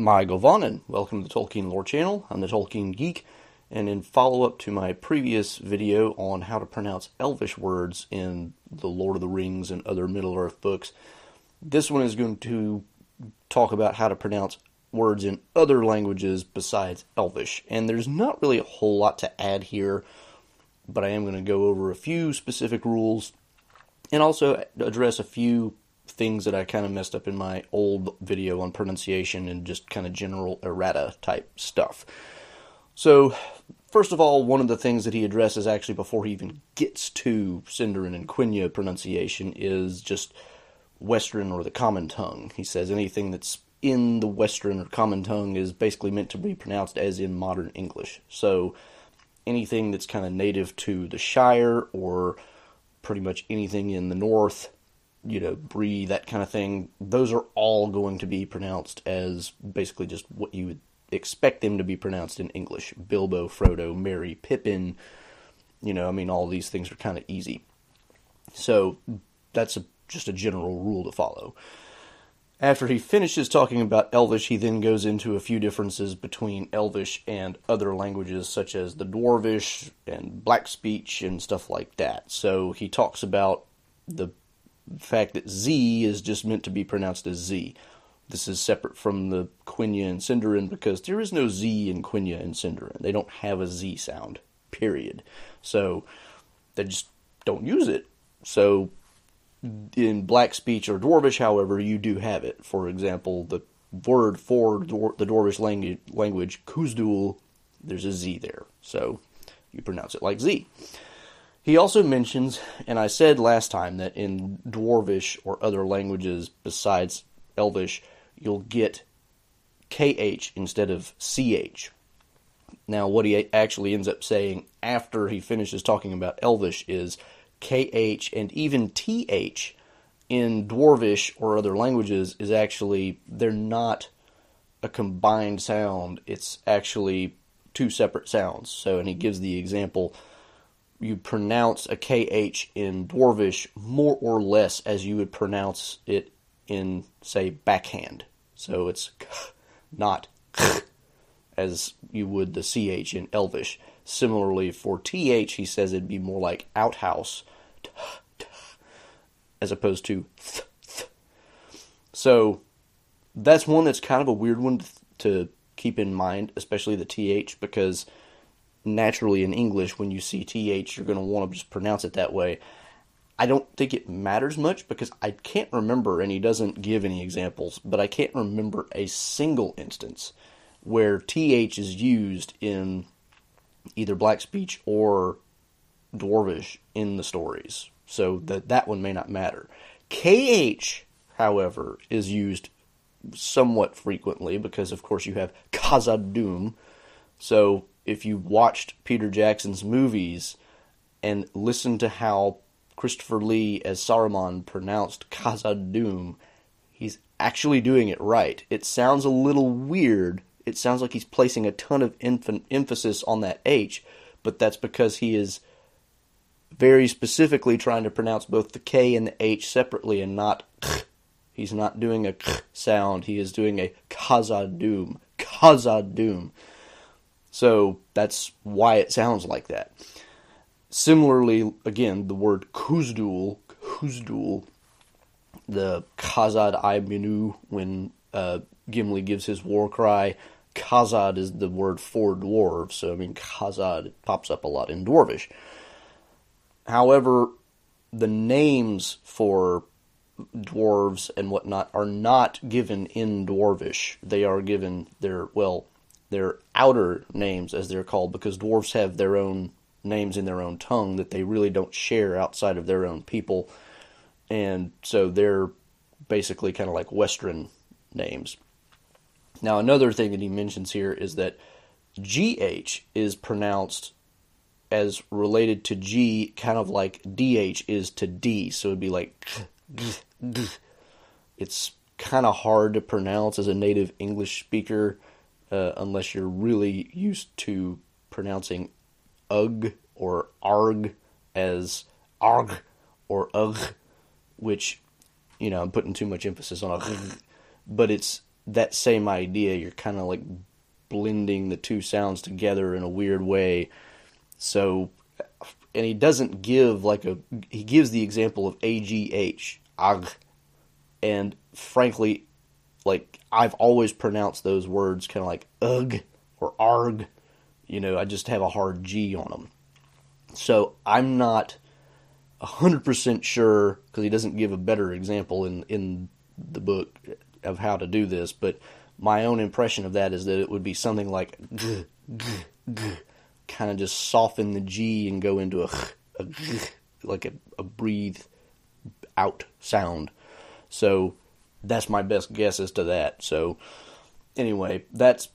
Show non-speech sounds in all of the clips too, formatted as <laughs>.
Mae govannen. Welcome to the Tolkien Lore Channel. I'm the Tolkien Geek, and in follow up to my previous video on how to pronounce Elvish words in the Lord of the Rings and other Middle Earth books, this one is going to talk about how to pronounce words in other languages besides Elvish. And there's not really a whole lot to add here, but I am going to go over a few specific rules and also address a few things that I kind of messed up in my old video on pronunciation and just kind of general errata type stuff. So, first of all, one of the things that he addresses actually before he even gets to Sindarin and Quenya pronunciation is just Western or the common tongue. He says anything that's in the Western or common tongue is basically meant to be pronounced as in modern English. So, anything that's kind of native to the Shire or pretty much anything in the North you know, Bree, that kind of thing, those are all going to be pronounced as basically just what you would expect them to be pronounced in English. Bilbo, Frodo, Merry, Pippin, you know, I mean, all these things are kind of easy. So that's a, just a general rule to follow. After he finishes talking about Elvish, he then goes into a few differences between Elvish and other languages, such as the Dwarvish and Black Speech and stuff like that. So he talks about the fact that Z is just meant to be pronounced as Z. This is separate from the Quenya and Sindarin because there is no Z in Quenya and Sindarin. They don't have a Z sound, period. So they just don't use it. So in Black Speech or Dwarvish, however, you do have it. For example, the word for the Dwarvish language, language Khuzdul, there's a Z there. So you pronounce it like Z. He also mentions, and I said last time that in Dwarvish or other languages besides Elvish, you'll get KH instead of CH. Now, what he actually ends up saying after he finishes talking about Elvish is KH and even TH in Dwarvish or other languages is actually, they're not a combined sound. It's actually two separate sounds. So, and he gives the example you pronounce a KH in Dwarvish more or less as you would pronounce it in, say, backhand. So it's not as you would the CH in Elvish. Similarly, for TH, he says it'd be more like outhouse as opposed to th. So that's one that's kind of a weird one to keep in mind, especially the TH, because naturally in English, when you see th, you're going to want to just pronounce it that way. I don't think it matters much because I can't remember, and he doesn't give any examples, but I can't remember a single instance where th is used in either black speech or dwarvish in the stories. So that that one may not matter. KH, however, is used somewhat frequently because, of course, you have Khazad-dûm. So if you watched Peter Jackson's movies and listened to how Christopher Lee as Saruman pronounced Khazad-dûm, he's actually doing it right. It sounds a little weird. It sounds like he's placing a ton of emphasis on that H, but that's because he is very specifically trying to pronounce both the K and the H separately and not k. He's not doing a k sound. He is doing a Khazad-dûm. Khazad-dûm. So that's why it sounds like that. Similarly, again, the word Khuzdul, Khuzdul, the Khazad ai-mênu, when uh, Gimli gives his war cry, Khazad is the word for dwarves, so I mean Khazad pops up a lot in Dwarvish. However, the names for dwarves and whatnot are not given in Dwarvish. They are given their well, their outer names, as they're called, because dwarfs have their own names in their own tongue that they really don't share outside of their own people. And so they're basically kind of like Western names. Now, another thing that he mentions here is that GH is pronounced as related to G, kind of like DH is to D. So it'd be like, it's kind of hard to pronounce as a native English speaker uh, unless you're really used to pronouncing ugh or arg as arg or ugh, which, you know, I'm putting too much emphasis on ugh, but it's that same idea. You're kind of like blending the two sounds together in a weird way. So, and he doesn't give like a, he gives the example of AGH, ag, and frankly, like I've always pronounced those words kind of like ugh or arg. You know, I just have a hard G on them. So I'm not 100% sure because he doesn't give a better example in in the book of how to do this, but my own impression of that is that it would be something like g, g, g, kind of just soften the G and go into a, like a, a breathe out sound. So that's my best guess as to that. So anyway, that's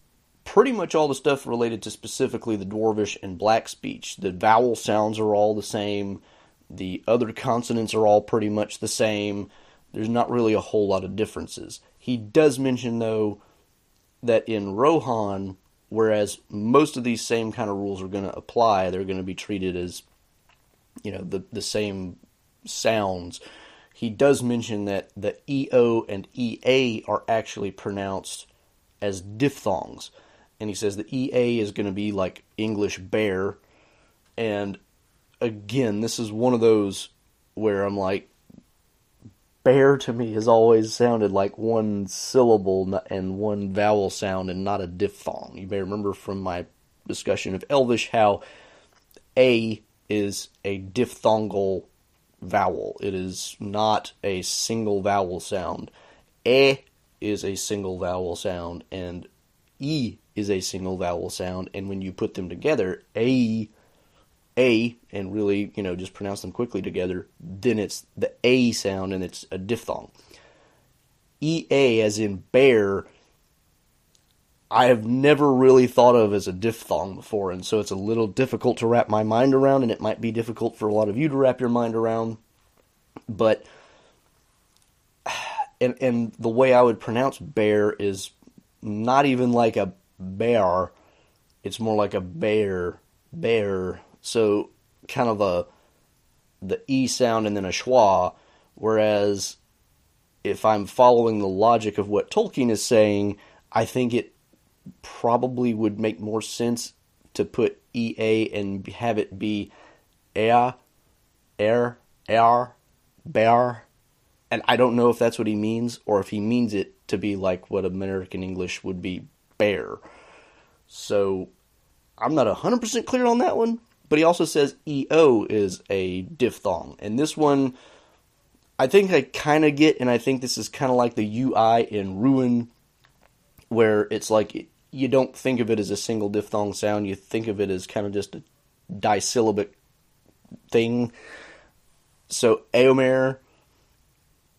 pretty much all the stuff related to specifically the Dwarvish and Black speech. The vowel sounds are all the same. The other consonants are all pretty much the same. There's not really a whole lot of differences. He does mention, though, that in Rohan, whereas most of these same kind of rules are going to apply, they're going to be treated as, you know, the, the same sounds. He does mention that the EO and EA are actually pronounced as diphthongs. And he says the EA is going to be like English bear. And again, this is one of those where I'm like, bear to me has always sounded like one syllable and one vowel sound and not a diphthong. You may remember from my discussion of Elvish how A is a diphthongal vowel. It is not a single vowel sound. E is a single vowel sound and E is a single vowel sound and when you put them together, A a and really, you know, just pronounce them quickly together, then it's the A sound and it's a diphthong. EA, as in bear, I have never really thought of as a diphthong before, and so it's a little difficult to wrap my mind around, and it might be difficult for a lot of you to wrap your mind around. But, <sighs> and, and the way I would pronounce bear is not even like a bear, it's more like a bear, bear, so kind of a the e sound and then a schwa, whereas if I'm following the logic of what Tolkien is saying, I think it probably would make more sense to put EA and have it be ea, air, air, bear. And I don't know if that's what he means or if he means it to be like what American English would be bear. So I'm not 100% clear on that one, but he also says EO is a diphthong. And this one, I think I kind of get, and I think this is kind of like the UI in Ruin, where it's like you don't think of it as a single diphthong sound, you think of it as kind of just a disyllabic thing. So Eomer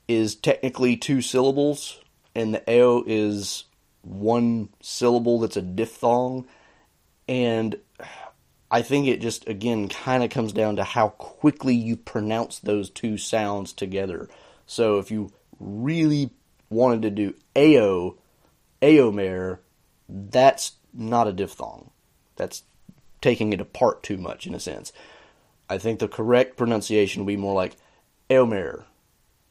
is technically two syllables, and the Eo is one syllable that's a diphthong. And I think it just, again, kind of comes down to how quickly you pronounce those two sounds together. So if you really wanted to do Ao, Aomer, that's not a diphthong. That's taking it apart too much in a sense. I think the correct pronunciation would be more like Aomer.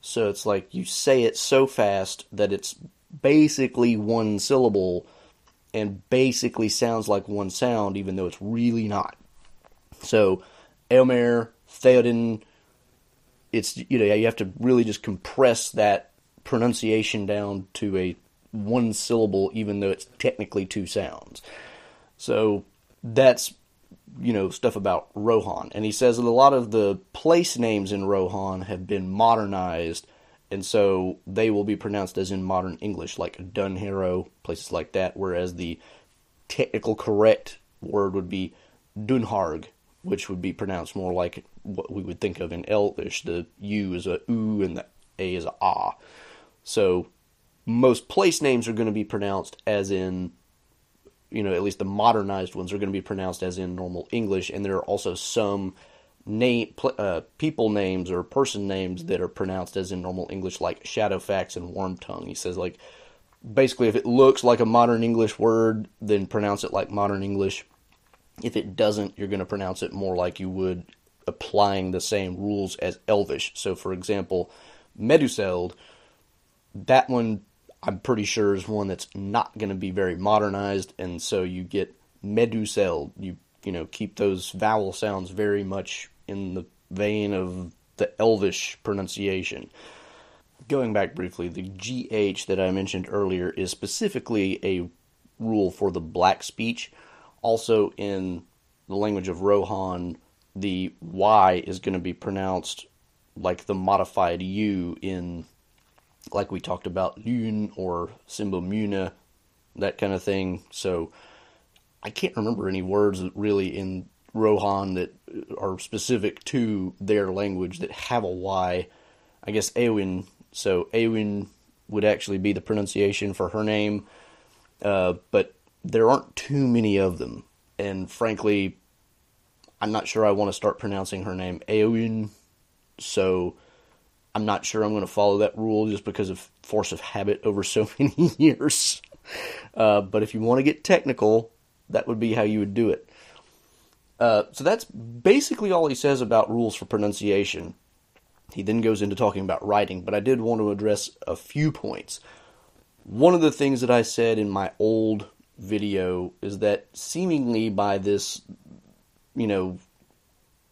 So it's like you say it so fast that it's basically one syllable and basically sounds like one sound, even though it's really not. So, Eomer, Theoden, it's you know you have to really just compress that pronunciation down to a one syllable, even though it's technically two sounds. So that's you know stuff about Rohan, and he says that a lot of the place names in Rohan have been modernized and so they will be pronounced as in modern English, like Dunharrow, places like that, whereas the technical correct word would be Dunharg, which would be pronounced more like what we would think of in Elvish. The U is a U and the A is a ah. So most place names are going to be pronounced as in, you know, at least the modernized ones are going to be pronounced as in normal English, and there are also some name uh, people names or person names that are pronounced as in normal English, like Shadowfax and Wormtongue. He says like basically if it looks like a modern English word, then pronounce it like modern English. If it doesn't, you're going to pronounce it more like you would applying the same rules as Elvish. So, for example, Meduseld, that one I'm pretty sure is one that's not going to be very modernized, and so you get Medusel. You you know keep those vowel sounds very much in the vein of the Elvish pronunciation. Going back briefly, the GH that I mentioned earlier is specifically a rule for the black speech. Also, in the language of Rohan, the Y is going to be pronounced like the modified U in like we talked about Lune or Simbomuna, that kind of thing. So I can't remember any words really in Rohan that are specific to their language that have a Y. I guess Ewin, so Ewin would actually be the pronunciation for her name, uh, but there aren't too many of them. And frankly, I'm not sure I want to start pronouncing her name Ewin, so I'm not sure I'm going to follow that rule just because of force of habit over so <laughs> many years. Uh, but if you want to get technical, that would be how you would do it. Uh, so that's basically all he says about rules for pronunciation. He then goes into talking about writing, but I did want to address a few points. One of the things that I said in my old video is that seemingly by this, you know,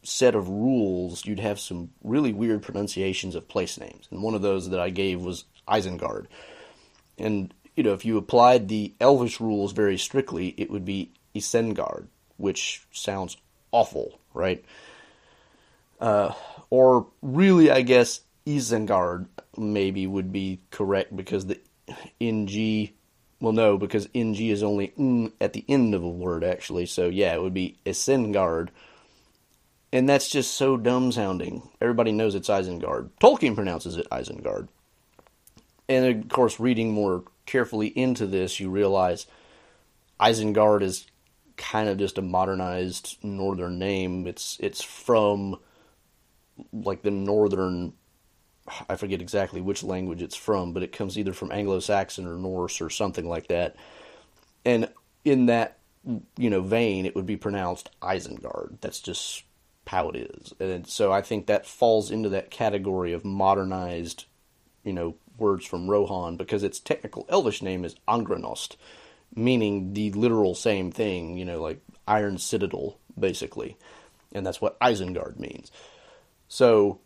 set of rules, you'd have some really weird pronunciations of place names. And one of those that I gave was Isengard. And, you know, if you applied the Elvish rules very strictly, it would be Isengard, which sounds awful, right? Uh, or really, I guess Isengard maybe would be correct because the ng, well, no, because ng is only n at the end of a word, actually. So, yeah, it would be Isengard and that's just so dumb sounding. Everybody knows it's Isengard. Tolkien pronounces it Isengard. And of course, reading more carefully into this, you realize Isengard is kind of just a modernized northern name. It's it's from like the northern I forget exactly which language it's from, but it comes either from Anglo-Saxon or Norse or something like that. And in that you know vein, it would be pronounced Isengard. That's just how it is. And so I think that falls into that category of modernized, you know, words from Rohan because its technical Elvish name is Angrenost, meaning the literal same thing, you know, like Iron Citadel, basically. And that's what Isengard means. So,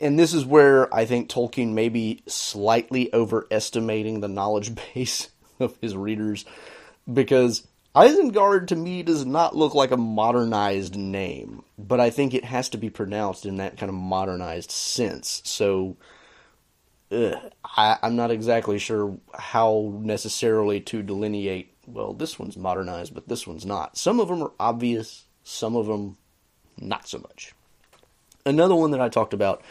and this is where I think Tolkien may be slightly overestimating the knowledge <laughs> base of his readers because Isengard to me does not look like a modernized name, but I think it has to be pronounced in that kind of modernized sense. So ugh, I, I'm not exactly sure how necessarily to delineate. Well, this one's modernized, but this one's not. Some of them are obvious, some of them not so much. Another one that I talked about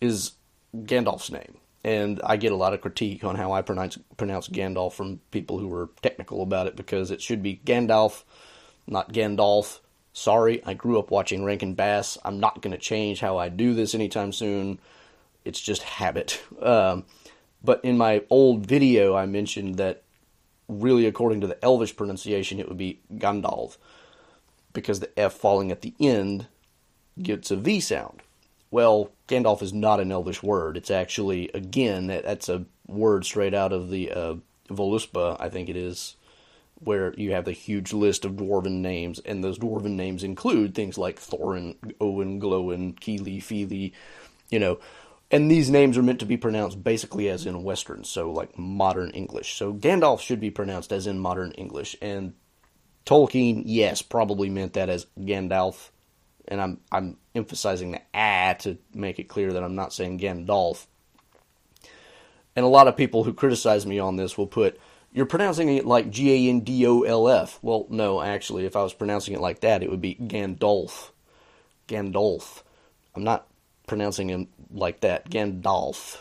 is Gandalf's name and I get a lot of critique on how I pronounce pronounce Gandalf from people who are technical about it because it should be Gandalf, not Gandalf. Sorry, I grew up watching Rankin Bass. I'm not going to change how I do this anytime soon. It's just habit. <laughs> Um, but in my old video, I mentioned that really, according to the Elvish pronunciation, it would be Gandalf because the F falling at the end gets a V sound. Well, Gandalf is not an Elvish word. It's actually, again, that's a word straight out of the uh, Voluspa, I think it is, where you have the huge list of dwarven names, and those dwarven names include things like Thorin, Oin, Gloin, Kili, Fili, you know, and these names are meant to be pronounced basically as in Western, so like modern English. So Gandalf should be pronounced as in modern English, and Tolkien, yes, probably meant that as Gandalf and I'm I'm emphasizing the ah to make it clear that I'm not saying Gandalf. And a lot of people who criticize me on this will put you're pronouncing it like G A N D O L F. Well, no, actually, if I was pronouncing it like that, it would be Gandalf. Gandalf. I'm not pronouncing him like that. Gandalf.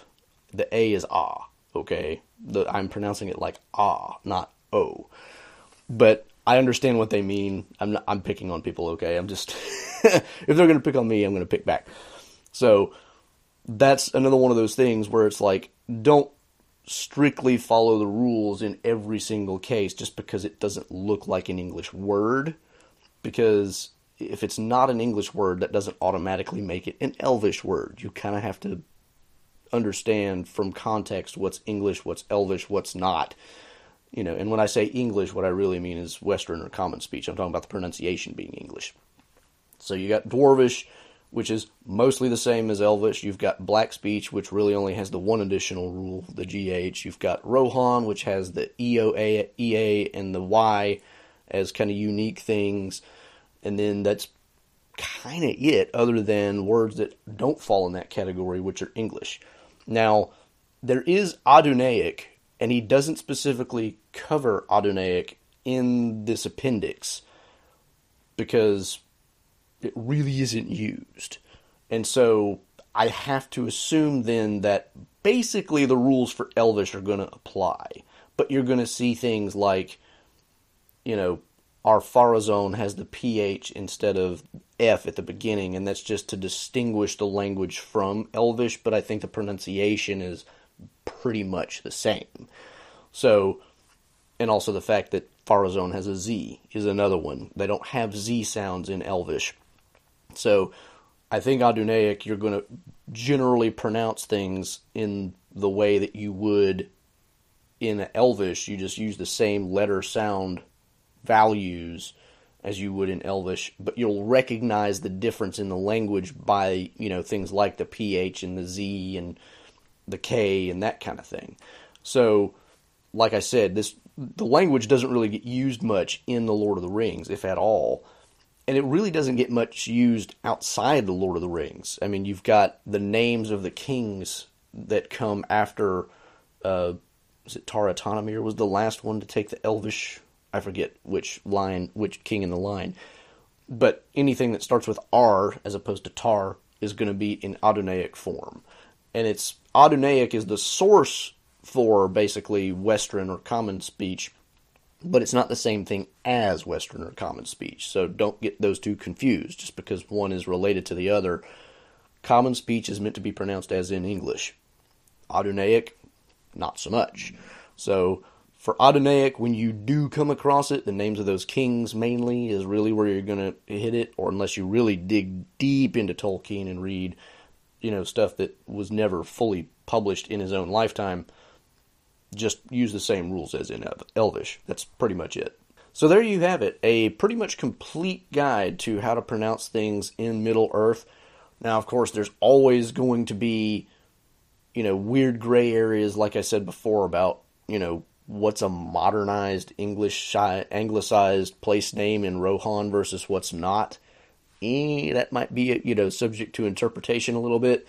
The A is ah. Okay, the, I'm pronouncing it like ah, not o. But I understand what they mean. I'm not, I'm picking on people. Okay, I'm just <laughs> if they're gonna pick on me, I'm gonna pick back. So that's another one of those things where it's like don't strictly follow the rules in every single case just because it doesn't look like an English word. Because if it's not an English word, that doesn't automatically make it an Elvish word. You kind of have to understand from context what's English, what's Elvish, what's not. You know, and when I say English, what I really mean is Western or common speech. I'm talking about the pronunciation being English. So you got Dwarvish, which is mostly the same as Elvish. You've got Black Speech, which really only has the one additional rule, the GH. You've got Rohan, which has the EOA, EA, and the Y as kind of unique things. And then that's kind of it, other than words that don't fall in that category, which are English. Now, there is Adunaic, and he doesn't specifically cover Adunaic in this appendix because it really isn't used. And so I have to assume then that basically the rules for Elvish are going to apply. But you're going to see things like, you know, Ar-Pharazôn has the PH instead of F at the beginning, and that's just to distinguish the language from Elvish, but I think the pronunciation is pretty much the same. So, and also the fact that Pharazôn has a Z is another one. They don't have Z sounds in Elvish. So I think Adunaic, you're going to generally pronounce things in the way that you would in Elvish. You just use the same letter sound values as you would in Elvish, but you'll recognize the difference in the language by, you know, things like the PH and the Z and the K and that kind of thing. So, like I said, this the language doesn't really get used much in the Lord of the Rings, if at all and it really doesn't get much used outside the Lord of the Rings. I mean, you've got the names of the kings that come after. Uh, was it Tar-Atanamir was the last one to take the Elvish? I forget which line, which king in the line. But anything that starts with R as opposed to Tar is going to be in Adunaic form, and it's Adunaic is the source for basically Western or common speech but it's not the same thing as Western or Common Speech. So don't get those two confused just because one is related to the other. Common Speech is meant to be pronounced as in English. Adunaic, not so much. So for Adunaic, when you do come across it, the names of those kings mainly is really where you're going to hit it, or unless you really dig deep into Tolkien and read, you know, stuff that was never fully published in his own lifetime just use the same rules as in Elvish. That's pretty much it. So there you have it, a pretty much complete guide to how to pronounce things in Middle Earth. Now, of course, there's always going to be, you know, weird gray areas, like I said before, about, you know, what's a modernized English, anglicized place name in Rohan versus what's not. Eh, that might be, you know, subject to interpretation a little bit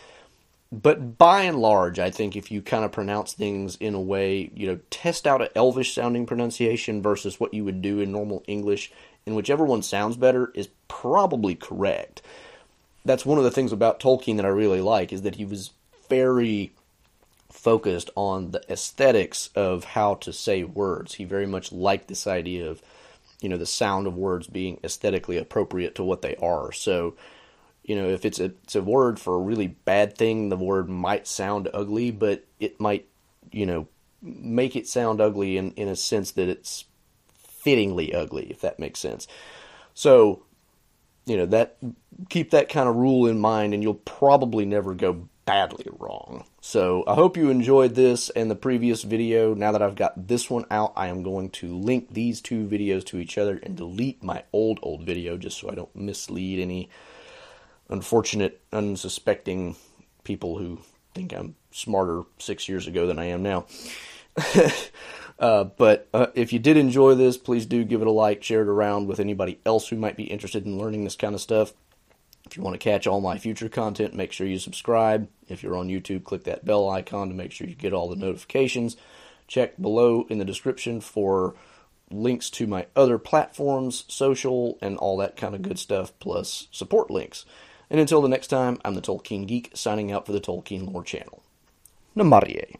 but by and large, I think if you kind of pronounce things in a way, you know, test out an Elvish sounding pronunciation versus what you would do in normal English, and whichever one sounds better is probably correct. That's one of the things about Tolkien that I really like is that he was very focused on the aesthetics of how to say words. He very much liked this idea of, you know, the sound of words being aesthetically appropriate to what they are. So, you know, if it's a it's a word for a really bad thing, the word might sound ugly, but it might, you know, make it sound ugly in, in a sense that it's fittingly ugly, if that makes sense. So, you know, that keep that kind of rule in mind and you'll probably never go badly wrong. So I hope you enjoyed this and the previous video. Now that I've got this one out, I am going to link these two videos to each other and delete my old, old video just so I don't mislead any unfortunate, unsuspecting people who think I'm smarter six years ago than I am now. <laughs> uh, but uh, if you did enjoy this, please do give it a like, share it around with anybody else who might be interested in learning this kind of stuff. If you want to catch all my future content, make sure you subscribe. If you're on YouTube, click that bell icon to make sure you get all the notifications. Check below in the description for links to my other platforms, social, and all that kind of good stuff, plus support links. And until the next time, I'm the Tolkien Geek, signing out for the Tolkien Lore channel. Namarie.